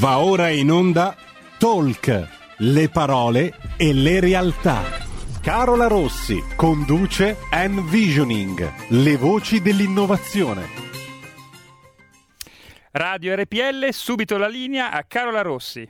Va ora in onda Talk, le parole e le realtà. Carola Rossi conduce Envisioning, le voci dell'innovazione. Radio RPL, subito la linea a Carola Rossi.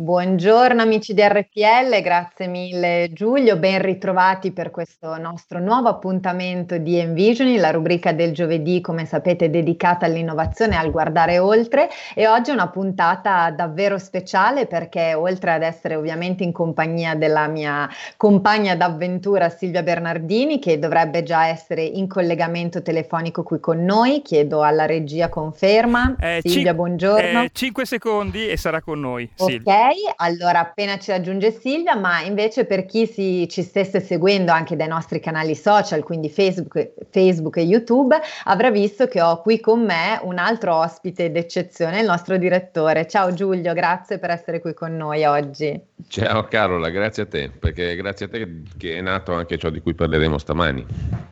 Buongiorno amici di RPL, grazie mille Giulio, ben ritrovati per questo nostro nuovo appuntamento di Envisioning, la rubrica del giovedì come sapete dedicata all'innovazione e al guardare oltre e oggi è una puntata davvero speciale perché oltre ad essere ovviamente in compagnia della mia compagna d'avventura Silvia Bernardini che dovrebbe già essere in collegamento telefonico qui con noi, chiedo alla regia conferma. Eh, Silvia, cin- buongiorno. Eh, 5 secondi e sarà con noi. Silvia. Allora appena ci raggiunge Silvia, ma invece per chi si, ci stesse seguendo anche dai nostri canali social, quindi Facebook, Facebook, e YouTube, avrà visto che ho qui con me un altro ospite d'eccezione, il nostro direttore. Ciao Giulio, grazie per essere qui con noi oggi. Ciao Carola, grazie a te, perché grazie a te che è nato anche ciò di cui parleremo stamani.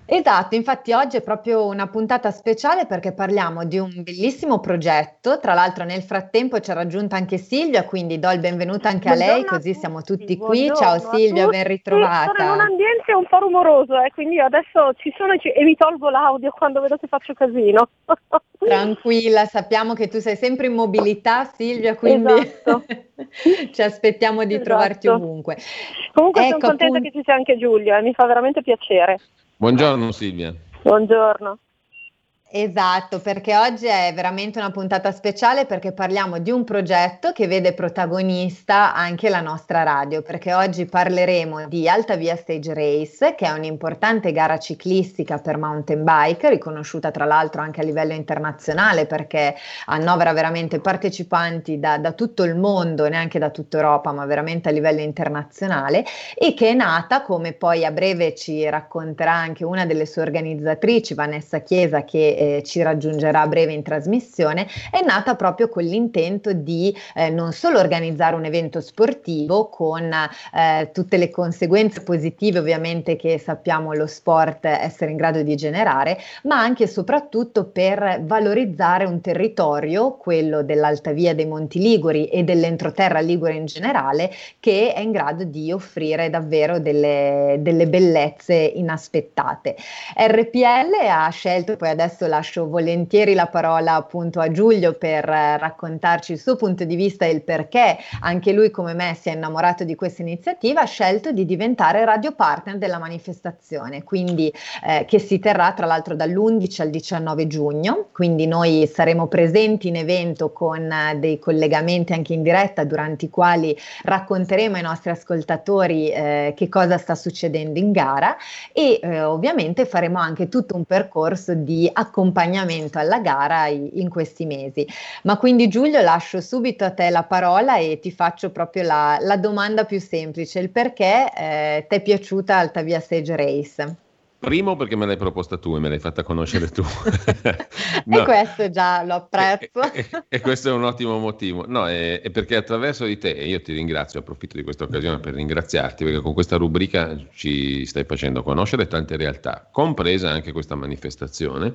Esatto, infatti oggi è proprio una puntata speciale perché parliamo di un bellissimo progetto, tra l'altro nel frattempo ci ha raggiunta anche Silvia, quindi do il benvenuto anche buongiorno a lei, così siamo tutti qui. Ciao Silvia, ben ritrovata. Sono in un ambiente un po' rumoroso, eh, quindi adesso ci sono e mi tolgo l'audio quando vedo che faccio casino. Tranquilla, sappiamo che tu sei sempre in mobilità Silvia, quindi esatto. ci aspettiamo di esatto. trovarti ovunque. Comunque ecco, sono contenta appunto... che ci sia anche Giulia, mi fa veramente piacere. Buongiorno Silvia. Buongiorno. Esatto, perché oggi è veramente una puntata speciale perché parliamo di un progetto che vede protagonista anche la nostra radio, perché oggi parleremo di Alta Via Stage Race, che è un'importante gara ciclistica per mountain bike, riconosciuta tra l'altro anche a livello internazionale perché annovera veramente partecipanti da, da tutto il mondo, neanche da tutta Europa, ma veramente a livello internazionale e che è nata, come poi a breve ci racconterà anche una delle sue organizzatrici, Vanessa Chiesa, che eh, ci raggiungerà a breve in trasmissione, è nata proprio con l'intento di eh, non solo organizzare un evento sportivo con eh, tutte le conseguenze positive ovviamente che sappiamo lo sport essere in grado di generare, ma anche e soprattutto per valorizzare un territorio, quello dell'Alta Via dei Monti Liguri e dell'entroterra Ligure in generale, che è in grado di offrire davvero delle, delle bellezze inaspettate. RPL ha scelto poi adesso lascio volentieri la parola appunto a Giulio per eh, raccontarci il suo punto di vista e il perché anche lui come me si è innamorato di questa iniziativa, ha scelto di diventare radio partner della manifestazione, quindi eh, che si terrà tra l'altro dall'11 al 19 giugno, quindi noi saremo presenti in evento con eh, dei collegamenti anche in diretta durante i quali racconteremo ai nostri ascoltatori eh, che cosa sta succedendo in gara e eh, ovviamente faremo anche tutto un percorso di accompagnement accompagnamento alla gara in questi mesi. Ma quindi Giulio lascio subito a te la parola e ti faccio proprio la, la domanda più semplice, il perché eh, ti è piaciuta Altavia Stage Race? Primo perché me l'hai proposta tu e me l'hai fatta conoscere tu. no. E questo già lo apprezzo. E, e, e, questo è un ottimo motivo. No, è, è, perché attraverso di te, e io ti ringrazio, approfitto di questa occasione per ringraziarti, perché con questa rubrica ci stai facendo conoscere tante realtà, compresa anche questa manifestazione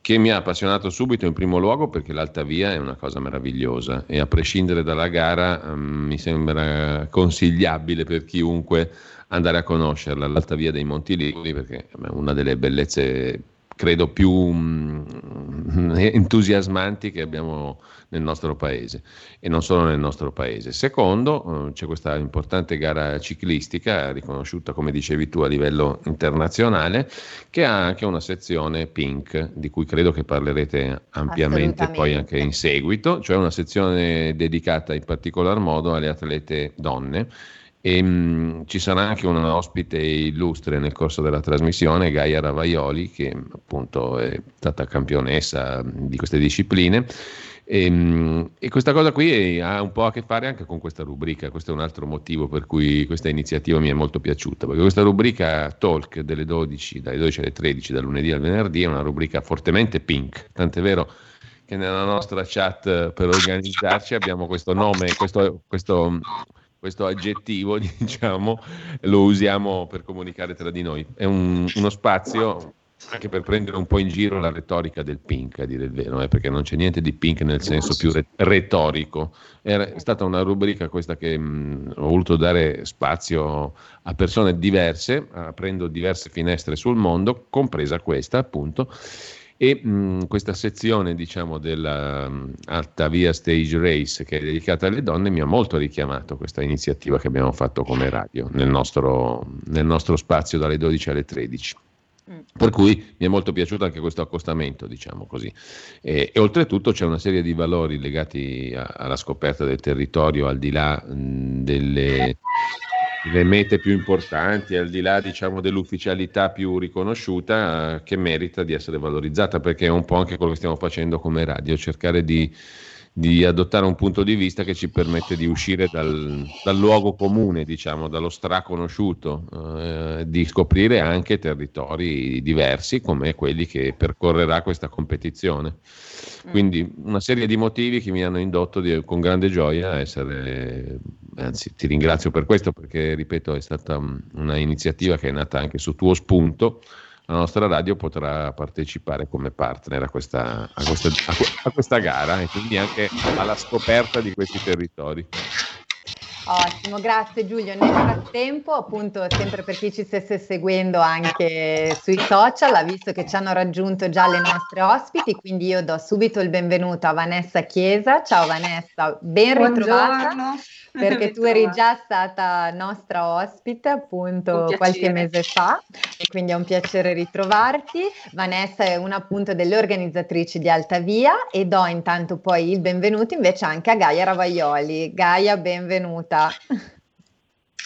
che mi ha appassionato subito in primo luogo perché l'Alta Via è una cosa meravigliosa e a prescindere dalla gara um, mi sembra consigliabile per chiunque andare a conoscerla, l'Alta Via dei Monti Liguri, perché è una delle bellezze credo più um, entusiasmanti che abbiamo nel nostro paese. E non solo nel nostro paese. Secondo, uh, c'è questa importante gara ciclistica riconosciuta, come dicevi tu, a livello internazionale, che ha anche una sezione pink, di cui credo che parlerete ampiamente poi anche in seguito, cioè una sezione dedicata in particolar modo alle atlete donne e, mh, ci sarà anche un ospite illustre nel corso della trasmissione, Gaia Ravaioli, che appunto è stata campionessa di queste discipline. E, mm, e, questa cosa qui ha un po' a che fare anche con questa rubrica, questo è un altro motivo per cui questa iniziativa mi è molto piaciuta, perché questa rubrica talk delle 12, dalle 12 alle 13, dal lunedì al venerdì, è una rubrica fortemente pink, tant'è vero che nella nostra chat per organizzarci abbiamo questo nome, questo, questo questo aggettivo, diciamo, lo usiamo per comunicare tra di noi. È un, uno spazio anche per prendere un po' in giro la retorica del pink, a dire il vero, eh, perché non c'è niente di pink nel senso più re- retorico. È stata una rubrica questa che mh, ho voluto dare spazio a persone diverse, aprendo diverse finestre sul mondo, compresa questa appunto. E mh, questa sezione, diciamo, della um, Alta Via Stage Race che è dedicata alle donne mi ha molto richiamato questa iniziativa che abbiamo fatto come radio nel nostro, nel nostro spazio dalle 12 alle 13. Mm. Per cui mi è molto piaciuto anche questo accostamento, diciamo così. E, e oltretutto c'è una serie di valori legati a, alla scoperta del territorio, al di là mh, delle, delle, mete più importanti, al di là diciamo, dell'ufficialità più riconosciuta, eh, che merita di essere valorizzata, perché è un po' anche quello che stiamo facendo come radio, cercare di di adottare un punto di vista che ci permette di uscire dal, dal luogo comune, diciamo, dallo straconosciuto, eh, di scoprire anche territori diversi come quelli che percorrerà questa competizione. Quindi una serie di motivi che mi hanno indotto di, con grande gioia a essere, anzi ti ringrazio per questo perché, ripeto, è stata una iniziativa che è nata anche su tuo spunto la nostra radio potrà partecipare come partner a questa, a questa, a questa gara e quindi anche alla scoperta di questi territori. Ottimo, grazie Giulio. Nel frattempo, appunto, sempre per chi ci stesse seguendo anche sui social, ha visto che ci hanno raggiunto già le nostre ospiti, quindi io do subito il benvenuto a Vanessa Chiesa. Ciao Vanessa, ben ritrovata. Buongiorno perché tu eri già stata nostra ospite appunto qualche mese fa e quindi è un piacere ritrovarti. Vanessa è una appunto delle organizzatrici di Alta Via e do intanto poi il benvenuto invece anche a Gaia Ravaioli. Gaia, benvenuta.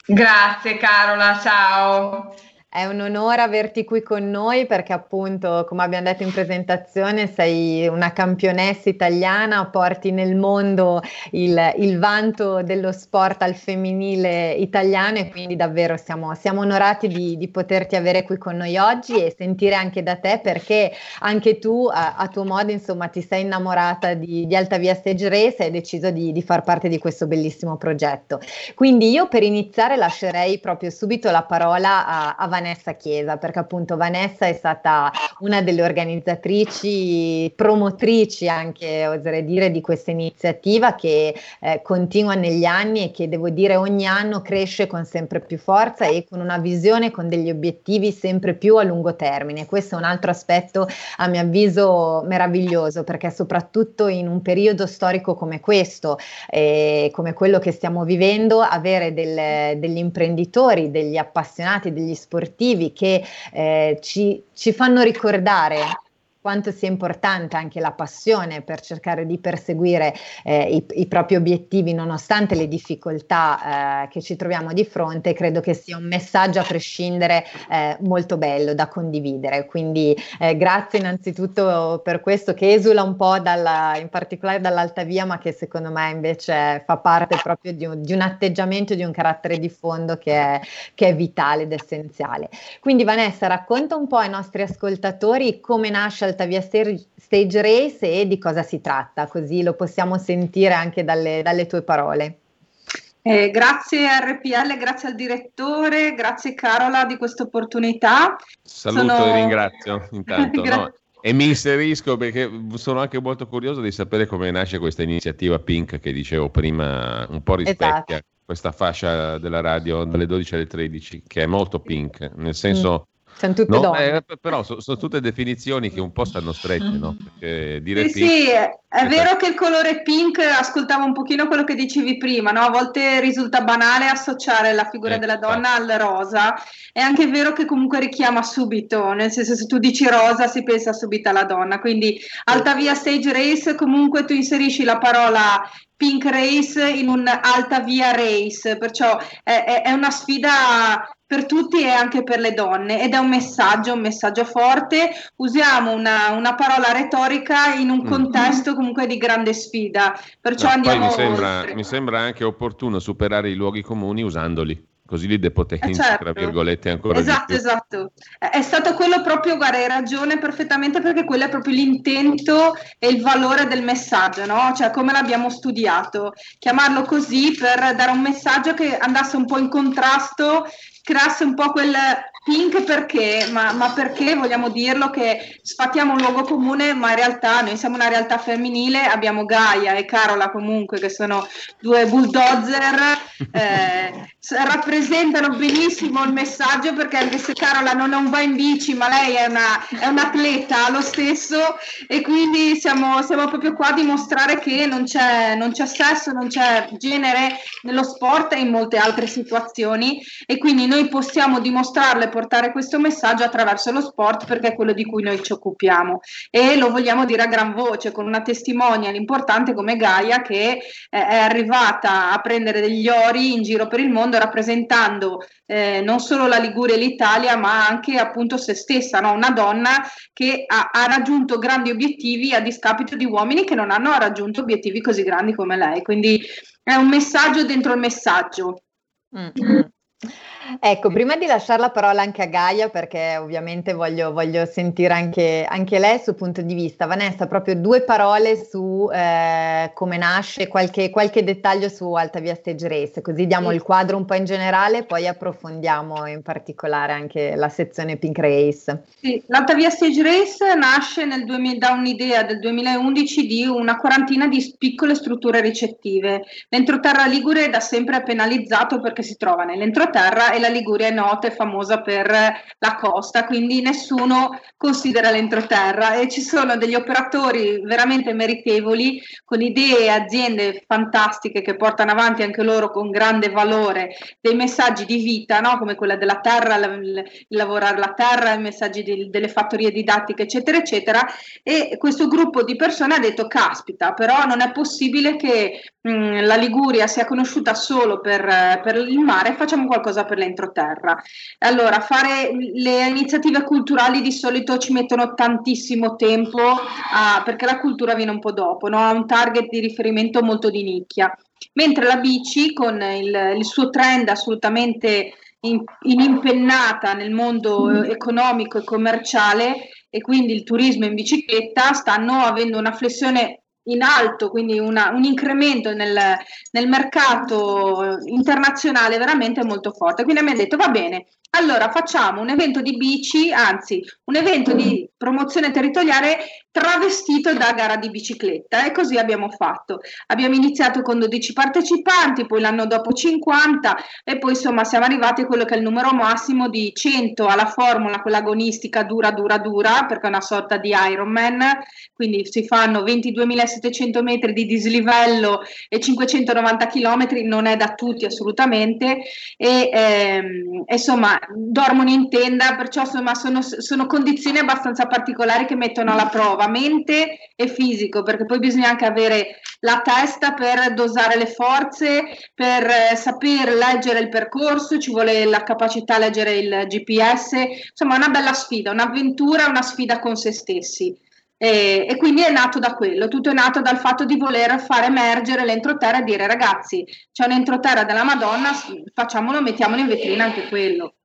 Grazie Carola, ciao. È un onore averti qui con noi perché appunto, come abbiamo detto in presentazione, sei una campionessa italiana, porti nel mondo il, il vanto dello sport al femminile italiano e quindi davvero siamo, siamo onorati di, di, poterti avere qui con noi oggi e sentire anche da te perché anche tu a, a tuo modo insomma ti sei innamorata di, di Alta Via Stage Race e hai deciso di, di far parte di questo bellissimo progetto. Quindi io per iniziare lascerei proprio subito la parola a, a Vanessa Vanessa Chiesa, perché appunto Vanessa è stata una delle organizzatrici, promotrici anche, oserei dire, di questa iniziativa che eh, continua negli anni e che devo dire ogni anno cresce con sempre più forza e con una visione, con degli obiettivi sempre più a lungo termine. Questo è un altro aspetto, a mio avviso, meraviglioso, perché soprattutto in un periodo storico come questo, eh, come quello che stiamo vivendo, avere del, degli imprenditori, degli appassionati, degli sportivi, sportivi che eh, ci, ci fanno ricordare quanto sia importante anche la passione per cercare di perseguire eh, i, i, propri obiettivi nonostante le difficoltà eh, che ci troviamo di fronte, credo che sia un messaggio a prescindere eh, molto bello da condividere. Quindi eh, grazie innanzitutto per questo che esula un po' dalla, in particolare dall'alta via, ma che secondo me invece fa parte proprio di un, di un atteggiamento, di un carattere di fondo che è, che è vitale ed essenziale. Quindi Vanessa, racconta un po' ai nostri ascoltatori come nasce Altavia Stage Race e di cosa si tratta, così lo possiamo sentire anche dalle, dalle tue parole. Eh, grazie RPL, grazie al direttore, grazie Carola di questa opportunità. Saluto sono... e ringrazio intanto. no? E mi inserisco perché sono anche molto curioso di sapere come nasce questa iniziativa Pink che dicevo prima, un po' rispecchia esatto. questa fascia della radio dalle 12 alle 13, che è molto pink, nel senso... Mm sono tutte no, donne. Eh, però sono, sono, tutte definizioni che un po' stanno strette, no? Perché dire sì, pink, sì, è, è vero che il colore pink ascoltava un pochino quello che dicevi prima, no? A volte risulta banale associare la figura eh, della donna al rosa. È anche vero che comunque richiama subito, nel senso se tu dici rosa si pensa subito alla donna. Quindi alta via stage race, comunque tu inserisci la parola Pink Race in un alta via race, perciò è, è, una sfida per tutti e anche per le donne ed è un messaggio, un messaggio forte. Usiamo una, una parola retorica in un mm. contesto comunque di grande sfida, perciò no, andiamo mi sembra, mi sembra anche opportuno superare i luoghi comuni usandoli così li depotenzi, eh certo. tra virgolette, ancora esatto, Esatto, È stato quello proprio, guarda, hai ragione perfettamente perché quello è proprio l'intento e il valore del messaggio, no? Cioè come l'abbiamo studiato, chiamarlo così per dare un messaggio che andasse un po' in contrasto, creasse un po' quel Pink perché? Ma, ma, perché vogliamo dirlo che sfattiamo un luogo comune, ma in realtà noi siamo una realtà femminile, abbiamo Gaia e Carola comunque che sono due bulldozer, eh, rappresentano benissimo il messaggio perché anche se Carola non, non va in bici, ma lei è, una, è un'atleta lo stesso e quindi siamo, siamo, proprio qua a dimostrare che non c'è, non c'è sesso, non c'è genere nello sport e in molte altre situazioni e quindi noi possiamo dimostrarle portare questo messaggio attraverso lo sport perché è quello di cui noi ci occupiamo. E lo vogliamo dire a gran voce con una testimonial importante come Gaia che è arrivata a prendere degli ori in giro per il mondo rappresentando eh, non solo la Liguria e l'Italia ma anche appunto se stessa, no? una donna che ha, ha raggiunto grandi obiettivi a discapito di uomini che non hanno raggiunto obiettivi così grandi come lei. Quindi è un messaggio dentro il messaggio. Mm-hmm. Ecco, prima di lasciare la parola anche a Gaia, perché ovviamente voglio, voglio sentire anche, anche, lei il suo punto di vista, Vanessa, proprio due parole su eh, come nasce, qualche, qualche, dettaglio su Alta Via Stage Race, così diamo sì. il quadro un po' in generale, poi approfondiamo in particolare anche la sezione Pink Race. Sì, l'Alta Via Stage Race nasce nel 2000, da un'idea del 2011 di una quarantina di piccole strutture ricettive. L'entroterra Ligure da sempre è penalizzato perché si trova nell'entroterra e la Liguria è nota e famosa per la costa, quindi nessuno considera l'entroterra e ci sono degli operatori veramente meritevoli con idee e aziende fantastiche che portano avanti anche loro con grande valore dei messaggi di vita, no? come quella della terra, il, lavorare la terra, i messaggi di, delle fattorie didattiche, eccetera, eccetera. E questo gruppo di persone ha detto: Caspita, però non è possibile che mh, la Liguria sia conosciuta solo per, per il mare, facciamo qualcosa per le l'entroterra. Allora, fare le iniziative culturali di solito ci mettono tantissimo tempo a, perché la cultura viene un po' dopo, no? ha un target di riferimento molto di nicchia. Mentre la bici, con il, il suo trend assolutamente in, inimpennata nel mondo economico e commerciale e quindi il turismo in bicicletta, stanno avendo una flessione in alto, quindi una, un incremento nel, nel, mercato internazionale veramente molto forte. Quindi mi ha detto va bene, allora facciamo un evento di bici, anzi un evento di promozione territoriale travestito da gara di bicicletta e così abbiamo fatto. Abbiamo iniziato con 12 partecipanti, poi l'anno dopo 50 e poi insomma siamo arrivati a quello che è il numero massimo di 100 alla formula, quella agonistica dura dura dura, perché è una sorta di Ironman, quindi si fanno 22.700 metri di dislivello e 590 km, non è da tutti assolutamente e ehm, insomma dormono in tenda, perciò insomma sono, sono condizioni abbastanza particolari che mettono alla prova mente e fisico, perché poi bisogna anche avere la testa per dosare le forze, per eh, saper leggere il percorso, ci vuole la capacità di leggere il GPS, insomma è una bella sfida, un'avventura, una sfida con se stessi. E, e, quindi è nato da quello, tutto è nato dal fatto di voler far emergere l'entroterra e dire ragazzi c'è un'entroterra della Madonna, facciamolo, mettiamolo in vetrina anche quello.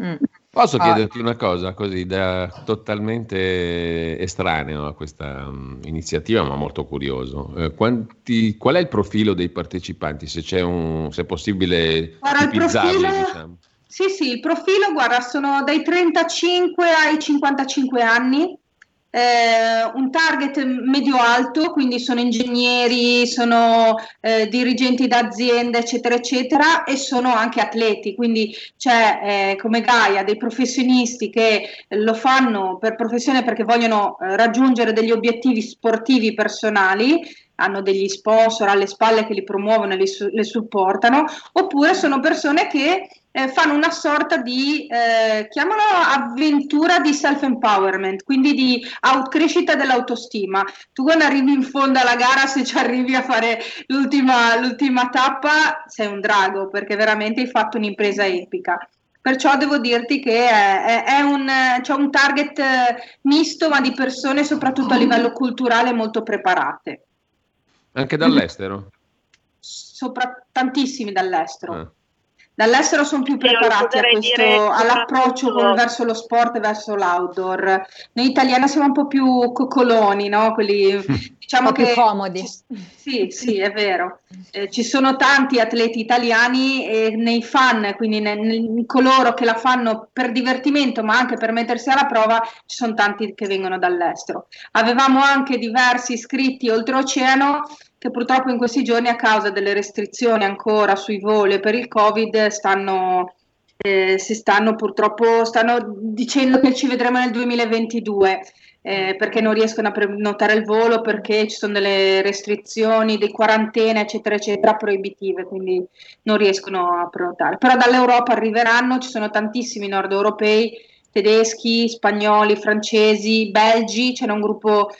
Mm. Posso ah. chiederti una cosa così da totalmente estraneo a questa um, iniziativa, ma molto curioso. Eh, quanti, qual è il profilo dei partecipanti? Se c'è un, se è possibile guarda, tipizzarli, diciamo. Sì, sì, il profilo, guarda, sono dai 35 ai 55 anni eh, un target medio-alto, quindi sono ingegneri, sono eh, dirigenti d'azienda, eccetera, eccetera, e sono anche atleti, quindi c'è eh, come Gaia dei professionisti che lo fanno per professione perché vogliono eh, raggiungere degli obiettivi sportivi personali hanno degli sponsor alle spalle che li promuovono e li, li supportano, oppure sono persone che eh, fanno una sorta di, eh, chiamalo avventura di self-empowerment, quindi di crescita dell'autostima. Tu quando arrivi in fondo alla gara, se ci arrivi a fare l'ultima, l'ultima tappa, sei un drago, perché veramente hai fatto un'impresa epica. Perciò devo dirti che è, è, è un, c'è un target eh, misto, ma di persone soprattutto a livello culturale molto preparate. Anche dall'estero? Sopra, tantissimi dall'estero. Ah Dall'estero sono più preparati a questo, all'approccio con, verso lo sport e verso l'outdoor. Noi italiani siamo un po' più coccoloni, no? Quelli, diciamo un po' che, più comodi. Sì, sì, è vero. Eh, ci sono tanti atleti italiani e nei fan, quindi in coloro che la fanno per divertimento, ma anche per mettersi alla prova, ci sono tanti che vengono dall'estero. Avevamo anche diversi iscritti oltreoceano che purtroppo in questi giorni a causa delle restrizioni ancora sui voli per il Covid stanno, eh, si stanno purtroppo stanno dicendo che ci vedremo nel 2022 eh, perché non riescono a prenotare il volo perché ci sono delle restrizioni, dei quarantene eccetera eccetera proibitive quindi non riescono a prenotare. Però dall'Europa arriveranno, ci sono tantissimi nord europei tedeschi, spagnoli, francesi, belgi, c'è un gruppo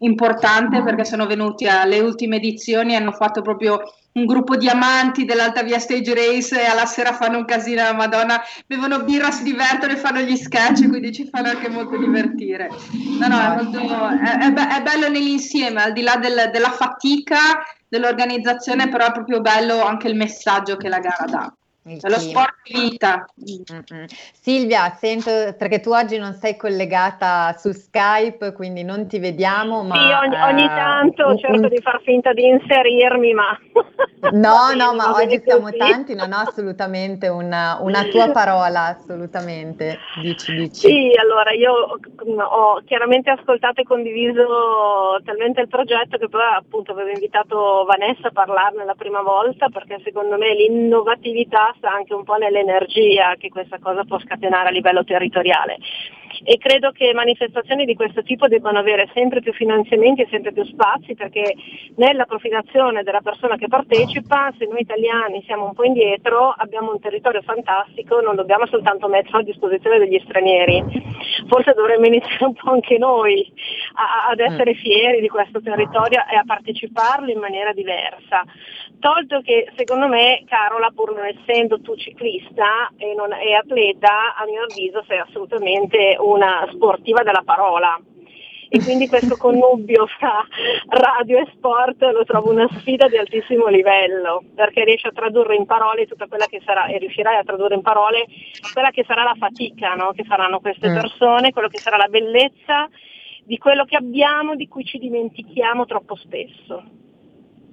importante perché sono venuti alle ultime edizioni hanno fatto proprio un gruppo di amanti dell'Alta Via Stage Race e alla sera fanno un casino alla Madonna, bevono birra, si divertono e fanno gli sketch, quindi ci fanno anche molto divertire. No, no, è, molto, è, è bello nell'insieme, al di là del, della fatica dell'organizzazione, però è proprio bello anche il messaggio che la gara dà. Lo sport vita. Mm-mm. Silvia, sento perché tu oggi non sei collegata su Skype, quindi non ti vediamo. Ma, sì, ogni, ogni eh, tanto un, cerco di far finta di inserirmi, ma. No, no, ma oggi siamo tanti, non ho assolutamente una, una, tua parola, assolutamente. Dici, dici. Sì, allora io ho chiaramente ascoltato e condiviso talmente il progetto che poi appunto avevo invitato Vanessa a parlarne la prima volta perché secondo me l'innovatività sta anche un po' nell'energia che questa cosa può scatenare a livello territoriale e credo che manifestazioni di questo tipo debbano avere sempre più finanziamenti e sempre più spazi perché nella profinazione della persona che partecipa, se noi italiani siamo un po' indietro, abbiamo un territorio fantastico, non dobbiamo soltanto metterlo a disposizione degli stranieri, forse dovremmo iniziare un po' anche noi a, ad essere mm. fieri di questo territorio e a parteciparlo in maniera diversa. Tolto che secondo me Carola, pur non essendo tu ciclista e, non, e atleta, a mio avviso sei assolutamente una sportiva della parola e quindi questo connubio fra radio e sport lo trovo una sfida di altissimo livello perché riesce a tradurre in parole tutta quella che sarà e riuscirai a tradurre in parole quella che sarà la fatica no? che faranno queste mm. persone, quello che sarà la bellezza di quello che abbiamo di cui ci dimentichiamo troppo spesso.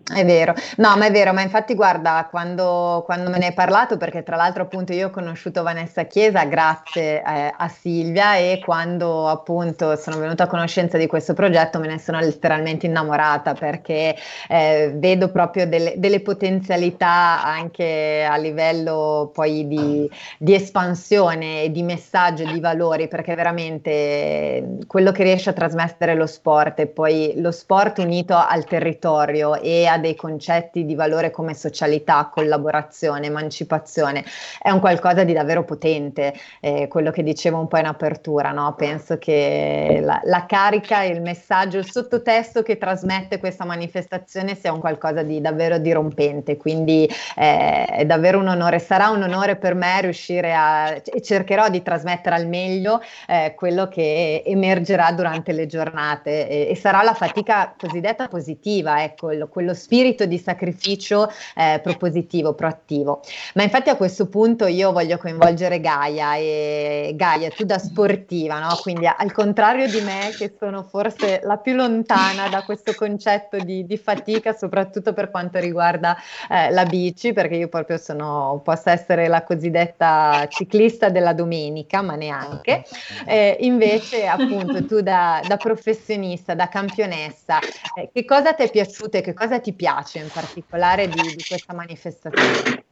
È vero, no, ma è vero, ma infatti guarda, quando, quando, me ne hai parlato, perché tra l'altro appunto io ho conosciuto Vanessa Chiesa grazie eh, a Silvia e quando appunto sono venuta a conoscenza di questo progetto me ne sono letteralmente innamorata perché eh, vedo proprio delle, delle, potenzialità anche a livello poi di, di espansione e di messaggio di valori, perché veramente quello che riesce a trasmettere lo sport e poi lo sport unito al territorio e a dei concetti di valore come socialità, collaborazione, emancipazione, è un qualcosa di davvero potente, eh, quello che dicevo un po' in apertura, no? penso che la, la carica, il messaggio, il sottotesto che trasmette questa manifestazione sia un qualcosa di davvero dirompente, quindi eh, è davvero un onore, sarà un onore per me riuscire a, e cercherò di trasmettere al meglio eh, quello che emergerà durante le giornate e, e sarà la fatica cosiddetta positiva, ecco, quello spirito di sacrificio eh, propositivo, proattivo. Ma infatti a questo punto io voglio coinvolgere Gaia e Gaia, tu da sportiva, no? quindi al contrario di me che sono forse la più lontana da questo concetto di, di fatica, soprattutto per quanto riguarda eh, la bici, perché io proprio sono, posso essere la cosiddetta ciclista della domenica, ma neanche. Eh, invece appunto tu da, da professionista, da campionessa, eh, che cosa ti è piaciuto e che cosa ti piace in particolare di, di questa manifestazione?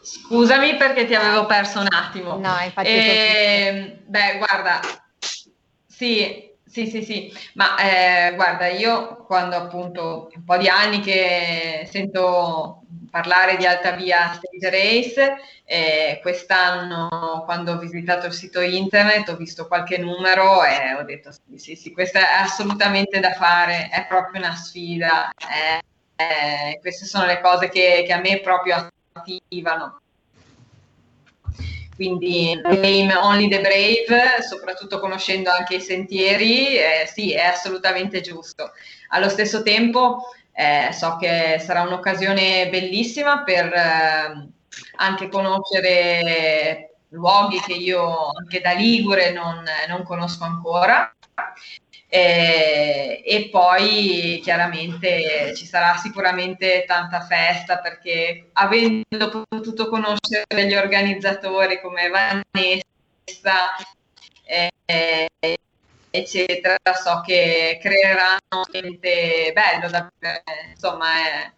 Scusami perché ti avevo perso un attimo. No, infatti. Eh, beh, guarda, sì, sì, sì, sì, ma eh, guarda, io quando appunto un po' di anni che sento parlare di Alta Via Stage Race, eh, quest'anno quando ho visitato il sito internet ho visto qualche numero e ho detto sì, sì, sì, questa è assolutamente da fare, è proprio una sfida, eh, eh, queste sono le cose che, che a me proprio attivano quindi Name Only the Brave, soprattutto conoscendo anche i sentieri, eh, sì, è assolutamente giusto. Allo stesso tempo Eh, so che sarà un'occasione bellissima per eh, anche conoscere luoghi che io anche da Ligure non, non conosco ancora. Eh, e poi chiaramente ci sarà sicuramente tanta festa perché avendo potuto conoscere gli organizzatori come Vanessa eh, eccetera so che creeranno un ambiente bello da, insomma è,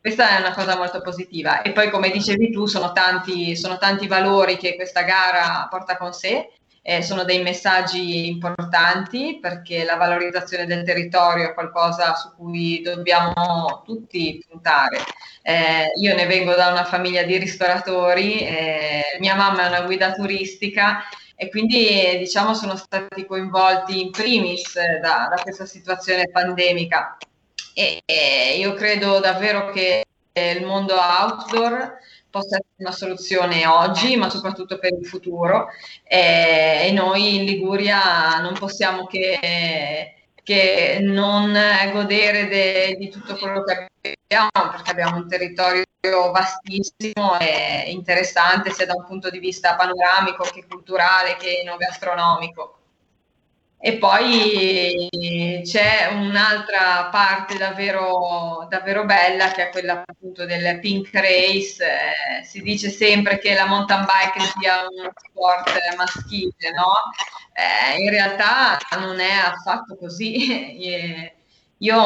questa è una cosa molto positiva e poi come dicevi tu sono tanti, sono tanti valori che questa gara porta con sé eh, sono dei messaggi importanti perché la valorizzazione del territorio è qualcosa su cui dobbiamo tutti puntare. Eh, io ne vengo da una famiglia di ristoratori, eh, mia mamma è una guida turistica e quindi diciamo sono stati coinvolti in primis da, da questa situazione pandemica e, e io credo davvero che il mondo outdoor possa essere una soluzione oggi, ma soprattutto per il futuro. E, e noi in Liguria non possiamo che, che non godere de, di tutto quello che abbiamo, perché abbiamo un territorio vastissimo e interessante sia da un punto di vista panoramico che culturale che gastronomico. E poi c'è un'altra parte davvero, davvero bella che è quella appunto del pink race. Eh, si dice sempre che la mountain bike sia uno sport maschile, no? Eh, in realtà non è affatto così. Io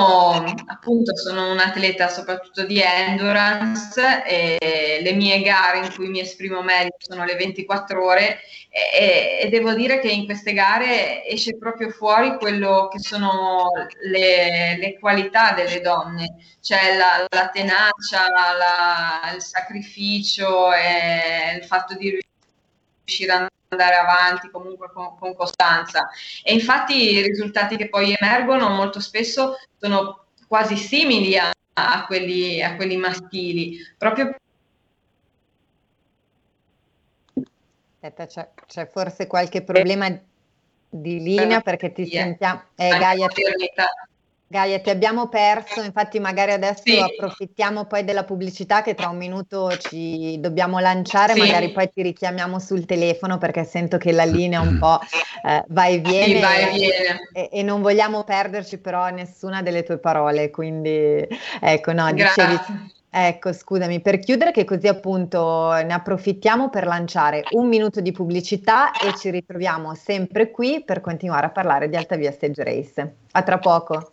appunto sono un atleta soprattutto di endurance e le mie gare in cui mi esprimo meglio sono le 24 ore e, e devo dire che in queste gare esce proprio fuori quello che sono le, le qualità delle donne, cioè la, la tenacia, la, il sacrificio il fatto di riuscire a andare avanti comunque con, con, costanza. E infatti i risultati che poi emergono molto spesso sono quasi simili a, a, quelli, a quelli maschili, proprio Aspetta, c'è, c'è, forse qualche problema di linea perché ti sentiamo. Eh, Gaia, ti, Gaia, ti abbiamo perso, infatti magari adesso sì. approfittiamo poi della pubblicità che tra un minuto ci dobbiamo lanciare, sì. magari poi ti richiamiamo sul telefono perché sento che la linea un po' eh, va e viene, sì, va e, viene. E, e, non vogliamo perderci però nessuna delle tue parole, quindi ecco no, dicevi... Ecco, scusami, per chiudere che così appunto ne approfittiamo per lanciare un minuto di pubblicità e ci ritroviamo sempre qui per continuare a parlare di Alta Via Stage Race. A tra poco.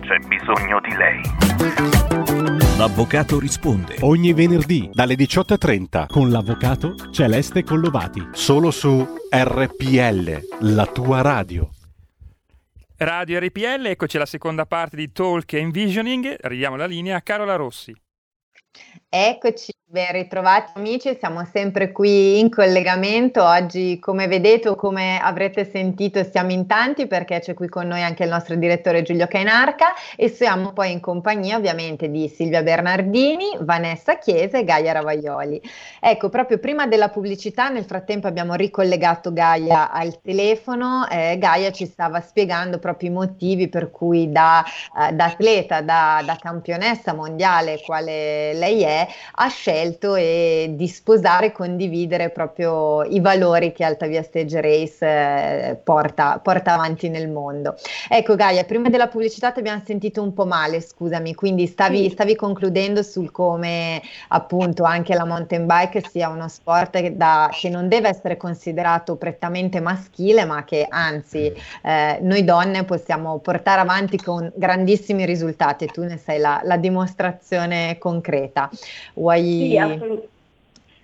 c'è bisogno di lei. L'avvocato risponde. Ogni venerdì dalle 18.30 con l'avvocato Celeste Collovati. Solo su RPL, la tua radio. Radio RPL, eccoci alla seconda parte di Talk e Envisioning. Arriviamo alla linea a Carola Rossi. Eccoci, Ben ritrovati amici, siamo sempre qui in collegamento. Oggi, come vedete o come avrete sentito, siamo in tanti perché c'è qui con noi anche il nostro direttore Giulio Cainarca e siamo poi in compagnia ovviamente di Silvia Bernardini, Vanessa Chiesa e Gaia Ravaioli. Ecco, proprio prima della pubblicità, nel frattempo abbiamo ricollegato Gaia al telefono. Eh, Gaia ci stava spiegando proprio i motivi per cui da, eh, da atleta, da, da campionessa mondiale, quale lei è, ha scelto e di sposare e condividere proprio i valori che Alta Via Stage Race eh, porta, porta, avanti nel mondo. Ecco Gaia, prima della pubblicità ti abbiamo sentito un po' male, scusami, quindi stavi, sì. stavi concludendo sul come appunto anche la mountain bike sia uno sport che, da, che non deve essere considerato prettamente maschile, ma che anzi eh, noi donne possiamo portare avanti con grandissimi risultati e tu ne sei la, la dimostrazione concreta. Vuoi sì, assolut-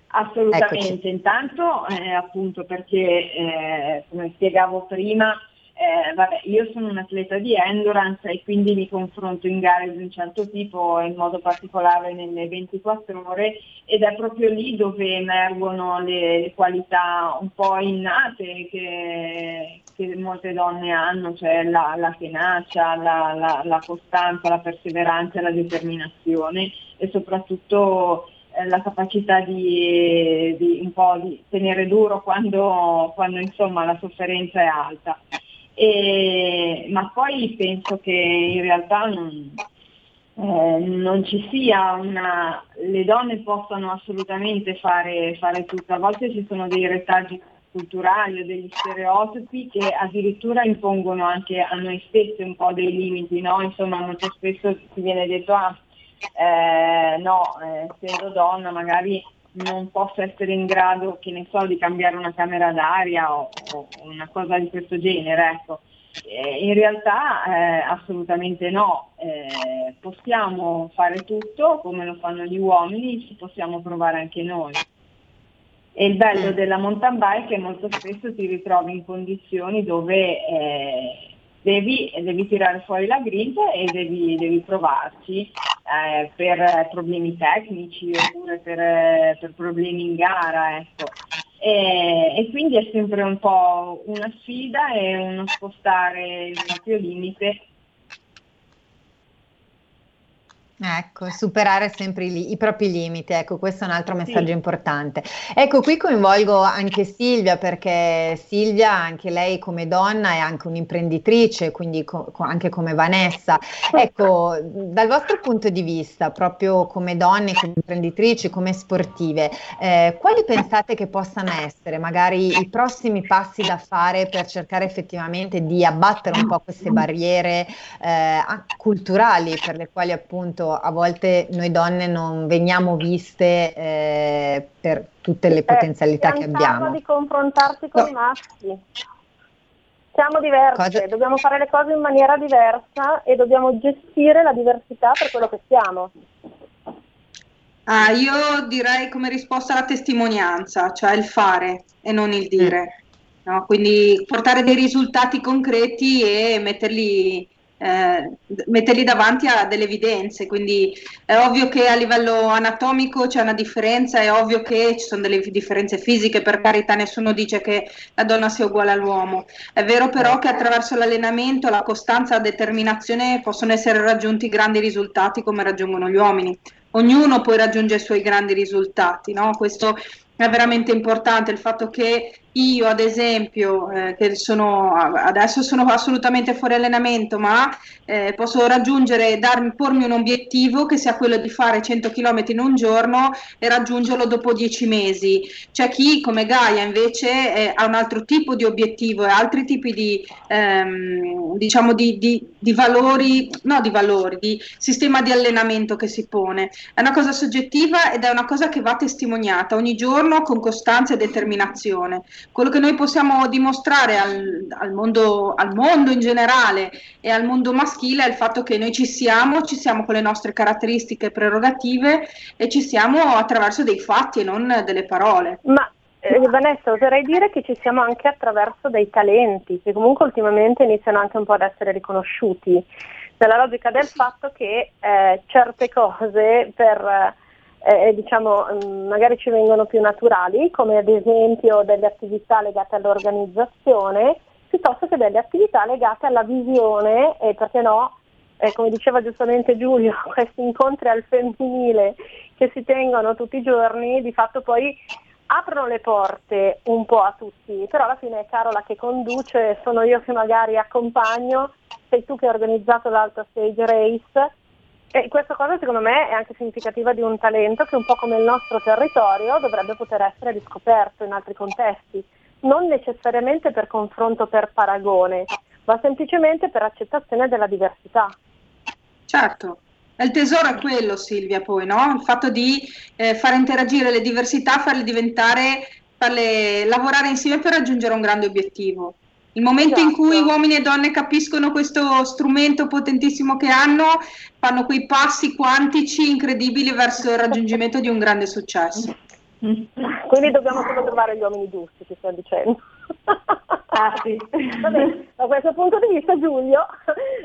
assolutamente. Eccoci. Intanto, eh, appunto, perché eh, come spiegavo prima, eh, vabbè, io sono un atleta di endurance e quindi mi confronto in gare di un certo tipo, in modo particolare nelle 24 ore, ed è proprio lì dove emergono le, le qualità un po' innate che, che, molte donne hanno, cioè la, la tenacia, la, la, la costanza, la perseveranza la determinazione e soprattutto eh, la capacità di, di, un po' di tenere duro quando, quando insomma, la sofferenza è alta. E, ma poi penso che in realtà non, eh, non ci sia una... le donne possano assolutamente fare, fare tutto, a volte ci sono dei retaggi culturali o degli stereotipi che addirittura impongono anche a noi stessi un po' dei limiti, no? Insomma molto spesso si viene detto ah eh, no, eh, essendo donna magari non posso essere in grado, che ne so, di cambiare una camera d'aria o, o una cosa di questo genere, ecco. In realtà eh, assolutamente no, eh, possiamo fare tutto come lo fanno gli uomini, ci possiamo provare anche noi. E il bello mm. della mountain bike è che molto spesso ti ritrovi in condizioni dove eh, devi, devi, tirare fuori la grinta e devi, devi provarci eh, per problemi tecnici oppure per, per problemi in gara. Ecco. E, e, quindi è sempre un po' una sfida e uno spostare il proprio limite Ecco, superare sempre i, i, propri limiti, ecco, questo è un altro messaggio sì. importante. Ecco, qui coinvolgo anche Silvia perché Silvia, anche lei come donna, è anche un'imprenditrice, quindi co- anche come Vanessa. Ecco, dal vostro punto di vista, proprio come donne, come imprenditrici, come sportive, eh, quali pensate che possano essere magari i prossimi passi da fare per cercare effettivamente di abbattere un po' queste barriere eh, culturali per le quali appunto a volte noi donne non veniamo viste eh, per tutte le eh, potenzialità eh, che abbiamo. di confrontarsi con no. i maschi. Siamo diverse, Cosa? dobbiamo fare le cose in maniera diversa e dobbiamo gestire la diversità per quello che siamo. Ah, io direi come risposta la testimonianza, cioè il fare e non il dire. Mm. No? Quindi portare dei risultati concreti e metterli eh, metterli davanti a delle evidenze, quindi è ovvio che a livello anatomico c'è una differenza, è ovvio che ci sono delle differenze fisiche, per carità nessuno dice che la donna sia uguale all'uomo, è vero però che attraverso l'allenamento, la costanza la determinazione possono essere raggiunti grandi risultati come raggiungono gli uomini. Ognuno poi raggiunge i suoi grandi risultati, no? questo è veramente importante il fatto che io ad esempio, eh, che sono, adesso sono assolutamente fuori allenamento, ma eh, posso raggiungere, darmi, pormi un obiettivo che sia quello di fare 100 km in un giorno e raggiungerlo dopo 10 mesi. C'è chi come Gaia invece eh, ha un altro tipo di obiettivo e altri tipi di, ehm, diciamo di, di, di valori, no di valori, di sistema di allenamento che si pone. È una cosa soggettiva ed è una cosa che va testimoniata ogni giorno con costanza e determinazione quello che noi possiamo dimostrare al, al, mondo, al, mondo, in generale e al mondo maschile è il fatto che noi ci siamo, ci siamo con le nostre caratteristiche prerogative e ci siamo attraverso dei fatti e non delle parole. Ma eh, Vanessa, oserei dire che ci siamo anche attraverso dei talenti che comunque ultimamente iniziano anche un po' ad essere riconosciuti, nella logica del fatto che eh, certe cose per eh, diciamo, mh, magari ci vengono più naturali, come ad esempio delle attività legate all'organizzazione, piuttosto che delle attività legate alla visione e perché no, eh, come diceva giustamente Giulio, questi incontri al femminile che si tengono tutti i giorni, di fatto poi aprono le porte un po' a tutti, però alla fine è Carola che conduce, sono io che magari accompagno, sei tu che hai organizzato l'Alta Stage Race e questa cosa secondo me è anche significativa di un talento che un po' come il nostro territorio dovrebbe poter essere riscoperto in altri contesti, non necessariamente per confronto per paragone, ma semplicemente per accettazione della diversità. Certo, il tesoro è quello Silvia poi, no? Il fatto di eh, far interagire le diversità, farle diventare, farle lavorare insieme per raggiungere un grande obiettivo. Il momento esatto. in cui uomini e donne capiscono questo strumento potentissimo che hanno, fanno quei passi quantici incredibili verso il raggiungimento di un grande successo. Quindi dobbiamo solo trovare gli uomini giusti, ti sto dicendo. Ah, sì. Vabbè, da questo punto di vista Giulio,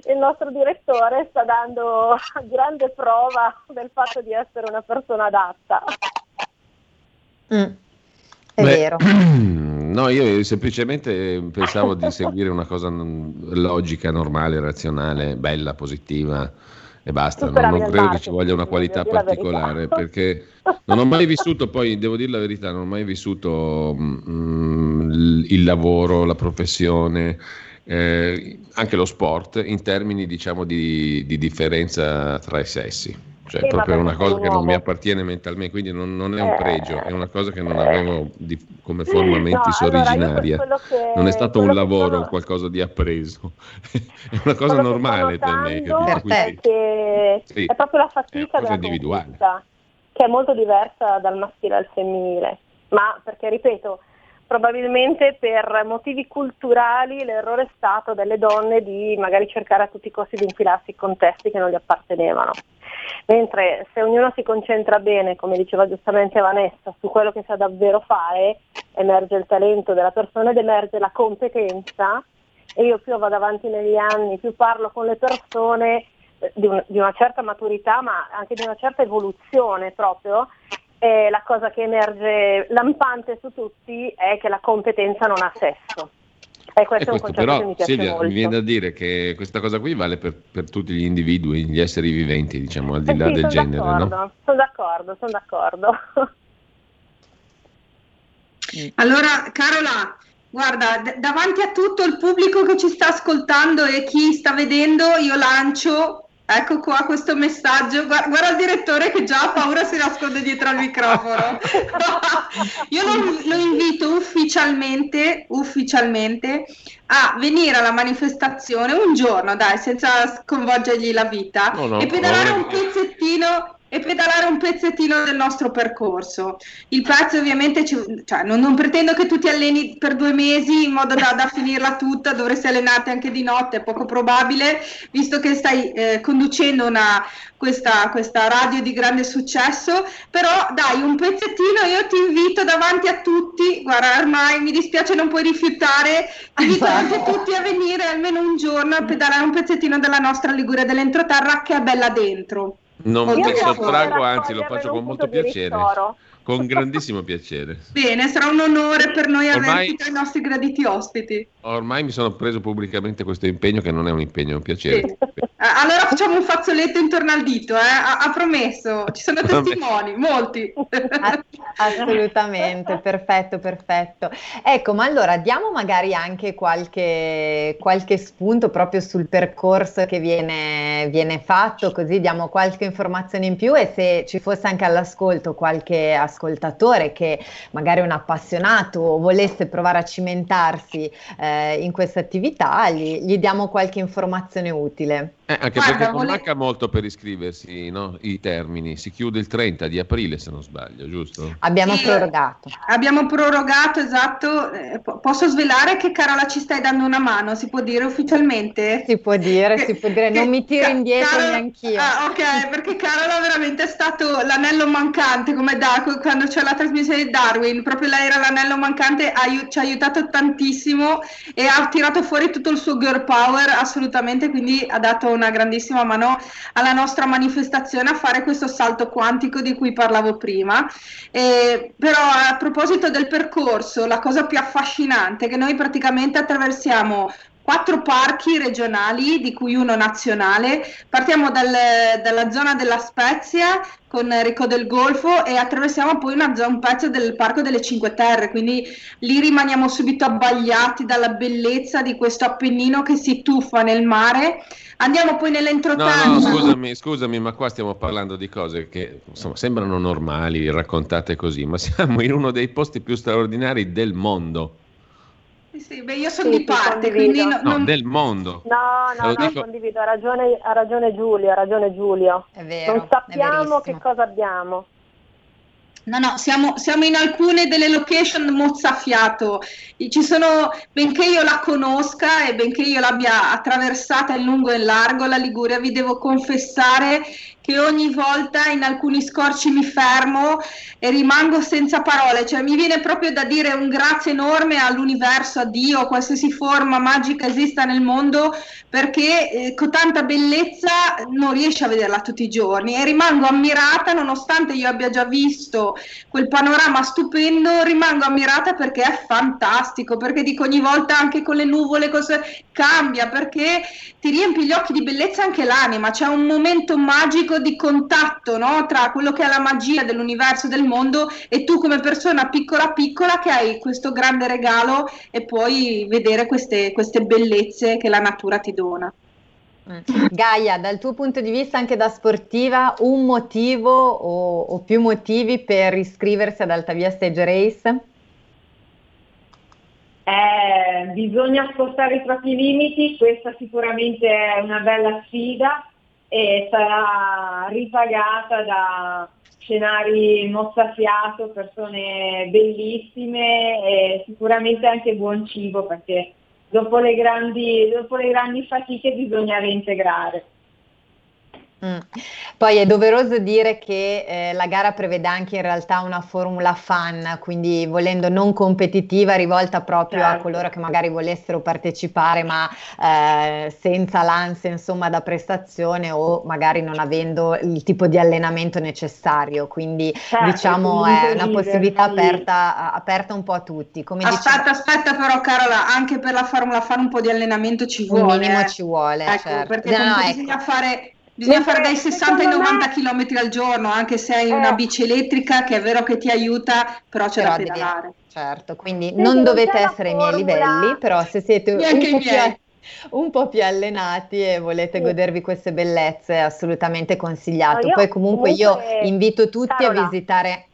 il nostro direttore, sta dando grande prova del fatto di essere una persona adatta. Mm, è Beh, vero. No, io semplicemente pensavo di seguire una cosa logica, normale, razionale, bella, positiva e basta. Non, non credo che ci voglia una qualità particolare perché non ho mai vissuto, poi devo dire la verità, non ho mai vissuto mm, il lavoro, la professione. Eh, anche lo sport in termini diciamo di, di differenza tra i sessi cioè sì, proprio una cosa che non mi appartiene mentalmente, quindi non, non è un pregio, è una cosa che non avevo di, come forma mentis no, originaria, allora che, non è stato un lavoro, sono... qualcosa di appreso, è una cosa quello normale per me. Perché sì, è proprio la fatica della individuale. che è molto diversa dal maschile al femminile, ma perché ripeto, probabilmente per motivi culturali l'errore è stato delle donne di magari cercare a tutti i costi di infilarsi in contesti che non gli appartenevano. Mentre se ognuno si concentra bene, come diceva giustamente Vanessa, su quello che sa davvero fare, emerge il talento della persona ed emerge la competenza e io più vado avanti negli anni, più parlo con le persone eh, di, un, di una certa maturità ma anche di una certa evoluzione proprio, e la cosa che emerge lampante su tutti è che la competenza non ha sesso. E questo, è un concetto però, che mi piace Silvia, molto. mi viene da dire che questa cosa qui vale per, per, tutti gli individui, gli esseri viventi, diciamo, al di eh là sì, del genere, no? Sono d'accordo, sono d'accordo. Allora, Carola, guarda, d- davanti a tutto il pubblico che ci sta ascoltando e chi sta vedendo, io lancio Ecco qua questo messaggio, guarda, guarda, il direttore che già ha paura si nasconde dietro al microfono. Io lo, lo, invito ufficialmente, ufficialmente a venire alla manifestazione un giorno, dai, senza sconvolgergli la vita no, no, e pedalare un pezzettino e pedalare un pezzettino del nostro percorso. Il pezzo ovviamente, ci, cioè, non, non, pretendo che tu ti alleni per due mesi in modo da, da finirla tutta, dovresti allenarti anche di notte, è poco probabile, visto che stai eh, conducendo una, questa, questa, radio di grande successo, però dai un pezzettino, io ti invito davanti a tutti, guarda ormai mi dispiace non puoi rifiutare, ti invito davanti a tutti a venire almeno un giorno a pedalare un pezzettino della nostra Liguria dell'entroterra che è bella dentro. Non mi sottraggo, anzi lo faccio con molto piacere. Con grandissimo piacere. Bene, sarà un onore per noi Ormai... averti tra i nostri graditi ospiti. Ormai mi sono preso pubblicamente questo impegno che non è un impegno, è un piacere. Sì. Allora facciamo un fazzoletto intorno al dito, eh? ha, ha promesso, ci sono testimoni, molti. Assolutamente, perfetto, perfetto. Ecco, ma allora diamo magari anche qualche, qualche spunto proprio sul percorso che viene, viene fatto, così diamo qualche informazione in più e se ci fosse anche all'ascolto qualche ascoltatore che magari è un appassionato o volesse provare a cimentarsi eh, in questa attività, gli, gli diamo qualche informazione utile. Eh, anche Guarda, perché non vole... manca molto per iscriversi, no? i termini, si chiude il 30 di aprile se non sbaglio, giusto? Abbiamo sì, prorogato. Abbiamo prorogato, esatto. Eh, posso svelare che Carola ci stai dando una mano, si può dire ufficialmente? Si può dire, che, si può dire, non mi tiro indietro Carola, neanch'io. Ah, ok, perché Carola veramente è stato l'anello mancante, come da quando c'è la trasmissione di Darwin, proprio lei era l'anello mancante, aiut- ci ha aiutato tantissimo e ha tirato fuori tutto il suo girl power assolutamente, quindi ha dato una grandissima mano alla nostra manifestazione a fare questo salto quantico di cui parlavo prima. Eh, però a proposito del percorso, la cosa più affascinante è che noi praticamente attraversiamo quattro parchi regionali, di cui uno nazionale. Partiamo dal, dalla zona della Spezia con Rico del Golfo e attraversiamo poi una un pezzo del Parco delle Cinque Terre, quindi lì rimaniamo subito abbagliati dalla bellezza di questo Appennino che si tuffa nel mare. Andiamo poi nell'entroterra. No, no, scusami, scusami, ma qua stiamo parlando di cose che insomma, sembrano normali, raccontate così, ma siamo in uno dei posti più straordinari del mondo. Sì, beh, io sono sì, di parte, quindi no, no, del mondo. No, no, no, dico... condivido, ha ragione, ha ragione Giulio, ha ragione Giulio. È vero, non sappiamo che cosa abbiamo. No, no, siamo, siamo, in alcune delle location mozzafiato. Ci sono, benché io la conosca e benché io l'abbia attraversata in lungo e in largo la Liguria, vi devo confessare che ogni volta in alcuni scorci mi fermo e rimango senza parole, cioè mi viene proprio da dire un grazie enorme all'universo, a Dio, a qualsiasi forma magica esista nel mondo, perché eh, con tanta bellezza non riesci a vederla tutti i giorni e rimango ammirata nonostante io abbia già visto quel panorama stupendo, rimango ammirata perché è fantastico, perché dico ogni volta anche con le nuvole cose cambia, perché ti riempi gli occhi di bellezza anche l'anima, c'è un momento magico magico di contatto no? tra quello che è la magia dell'universo del mondo e tu come persona piccola piccola che hai questo grande regalo e puoi vedere queste, queste bellezze che la natura ti dona. Mm. Gaia, dal tuo punto di vista anche da sportiva, un motivo o, o più motivi per iscriversi ad Altavia Stage Race? Eh, bisogna spostare i propri limiti, questa sicuramente è una bella sfida, e sarà ripagata da scenari mozzafiato, persone bellissime e sicuramente anche buon cibo perché dopo le grandi, dopo le grandi fatiche bisogna reintegrare. Mm. Poi è doveroso dire che eh, la gara prevede anche in realtà una formula fan, quindi volendo non competitiva, rivolta proprio certo. a coloro che magari volessero partecipare ma eh, senza l'ansia insomma da prestazione o magari non avendo il tipo di allenamento necessario, quindi certo, diciamo è una possibilità aperta, aperta, un po' a tutti. Come aspetta, dicevo, aspetta però Carola, anche per la formula fan un po' di allenamento ci vuole. Un minimo eh. ci vuole, ecco, certo. perché no, no, bisogna ecco. fare Bisogna fare dai 60 ai 90 km al giorno, anche se hai una eh. bici elettrica che è vero che ti aiuta, però c'è però da pedalare. Devi, certo, quindi sì, non dovete essere ai miei livelli, però se siete un po, più, un po' più allenati e volete sì. godervi queste bellezze, è assolutamente consigliato. No, Poi comunque, comunque io invito tutti Carola. a visitare...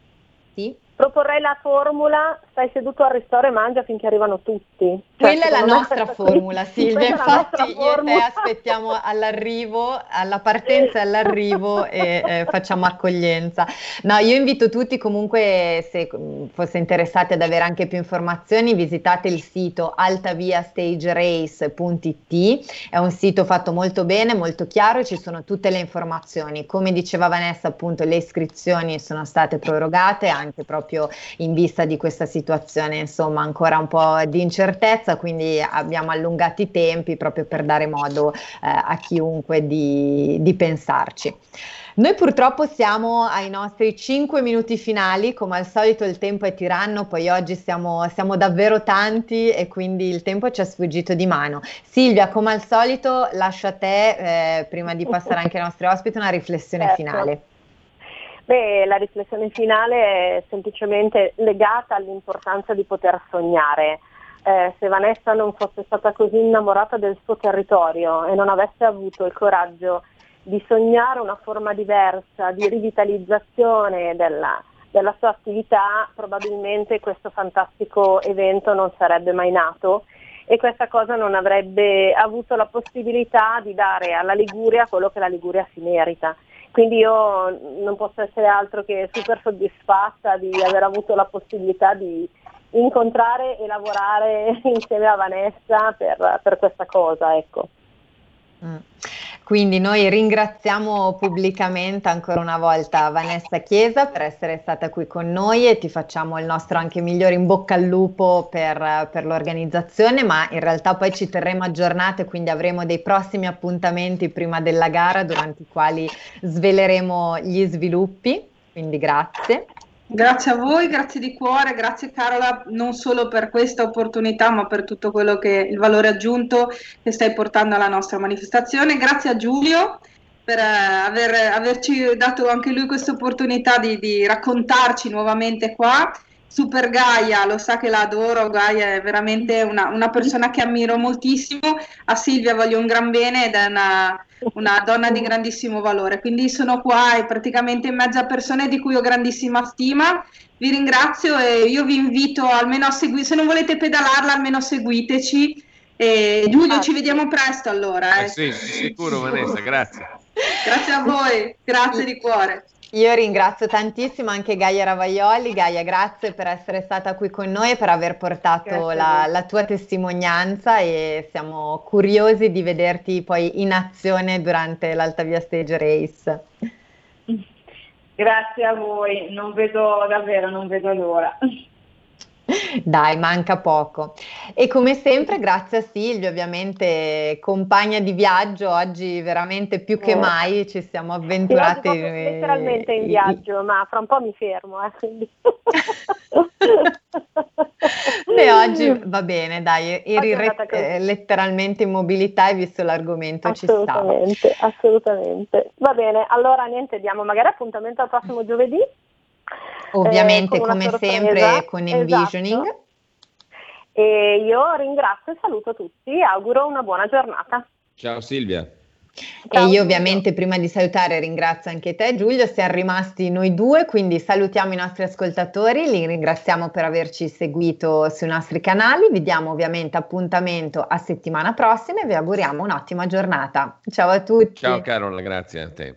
Sì? proporrei la formula stai seduto al ristoro e mangia finché arrivano tutti. Cioè, Quella è la nostra formula, Silvia. Infatti, io e te aspettiamo all'arrivo, alla partenza e all'arrivo e eh, facciamo accoglienza. No, io invito tutti comunque, se mm, fosse interessati ad avere anche più informazioni, visitate il sito altaviastagerace.it. È un sito fatto molto bene, molto chiaro, ci sono tutte le informazioni. Come diceva Vanessa, appunto, le iscrizioni sono state prorogate anche proprio proprio in vista di questa situazione, insomma, ancora un po' di incertezza, quindi abbiamo allungato i tempi proprio per dare modo eh, a chiunque di, di pensarci. Noi purtroppo siamo ai nostri 5 minuti finali, come al solito il tempo è tiranno, poi oggi siamo, siamo, davvero tanti e quindi il tempo ci è sfuggito di mano. Silvia, come al solito lascio a te, eh, prima di passare anche ai nostri ospiti, una riflessione certo. finale. Beh, la riflessione finale è semplicemente legata all'importanza di poter sognare. Eh, se Vanessa non fosse stata così innamorata del suo territorio e non avesse avuto il coraggio di sognare una forma diversa di rivitalizzazione della, della sua attività, probabilmente questo fantastico evento non sarebbe mai nato e questa cosa non avrebbe avuto la possibilità di dare alla Liguria quello che la Liguria si merita. Quindi io non posso essere altro che super soddisfatta di aver avuto la possibilità di incontrare e lavorare insieme a Vanessa per, per questa cosa. Ecco. Mm. Quindi noi ringraziamo pubblicamente ancora una volta Vanessa Chiesa per essere stata qui con noi e ti facciamo il nostro anche migliore in bocca al lupo per, per l'organizzazione, ma in realtà poi ci terremo aggiornate, quindi avremo dei prossimi appuntamenti prima della gara durante i quali sveleremo gli sviluppi. Quindi grazie. Grazie a voi, grazie di cuore, grazie Carola non solo per questa opportunità ma per tutto quello che il valore aggiunto che stai portando alla nostra manifestazione. Grazie a Giulio per eh, aver, averci dato anche lui questa opportunità di, di raccontarci nuovamente qua. Super Gaia, lo sa che la adoro, Gaia è veramente una, una persona che ammiro moltissimo, a Silvia voglio un gran bene ed è una, una donna di grandissimo valore. Quindi sono qua e praticamente in mezzo a persone di cui ho grandissima stima. Vi ringrazio e io vi invito almeno a seguire, se non volete pedalarla, almeno seguiteci. E Giulio, ci vediamo presto allora. Eh. Eh sì, sicuro Vanessa, grazie. Grazie a voi, grazie di cuore. Io ringrazio tantissimo anche Gaia Ravaioli. Gaia, grazie per essere stata qui con noi e per aver portato la, la, tua testimonianza e siamo curiosi di vederti poi in azione durante l'Alta Via Stage Race. Grazie a voi, non vedo davvero, non vedo l'ora. Dai, manca poco. E come sempre, grazie a Silvia, ovviamente compagna di viaggio, oggi veramente più che mai ci siamo avventurati. Sì, letteralmente in viaggio, ma fra un po' mi fermo. Eh, quindi. Beh, oggi va bene, dai, eri re- eh, letteralmente in mobilità e visto l'argomento ci sta. Assolutamente, assolutamente. Va bene, allora niente, diamo magari appuntamento al prossimo giovedì. Ovviamente, eh, come sempre, con Envisioning. Esatto. E io ringrazio e saluto tutti e auguro una buona giornata. Ciao Silvia. Ciao, e io ovviamente prima di salutare ringrazio anche te Giulio, siamo rimasti noi due, quindi salutiamo i nostri ascoltatori, li ringraziamo per averci seguito sui nostri canali, vi diamo ovviamente appuntamento a settimana prossima e vi auguriamo un'ottima giornata. Ciao a tutti. Ciao Carola, grazie a te.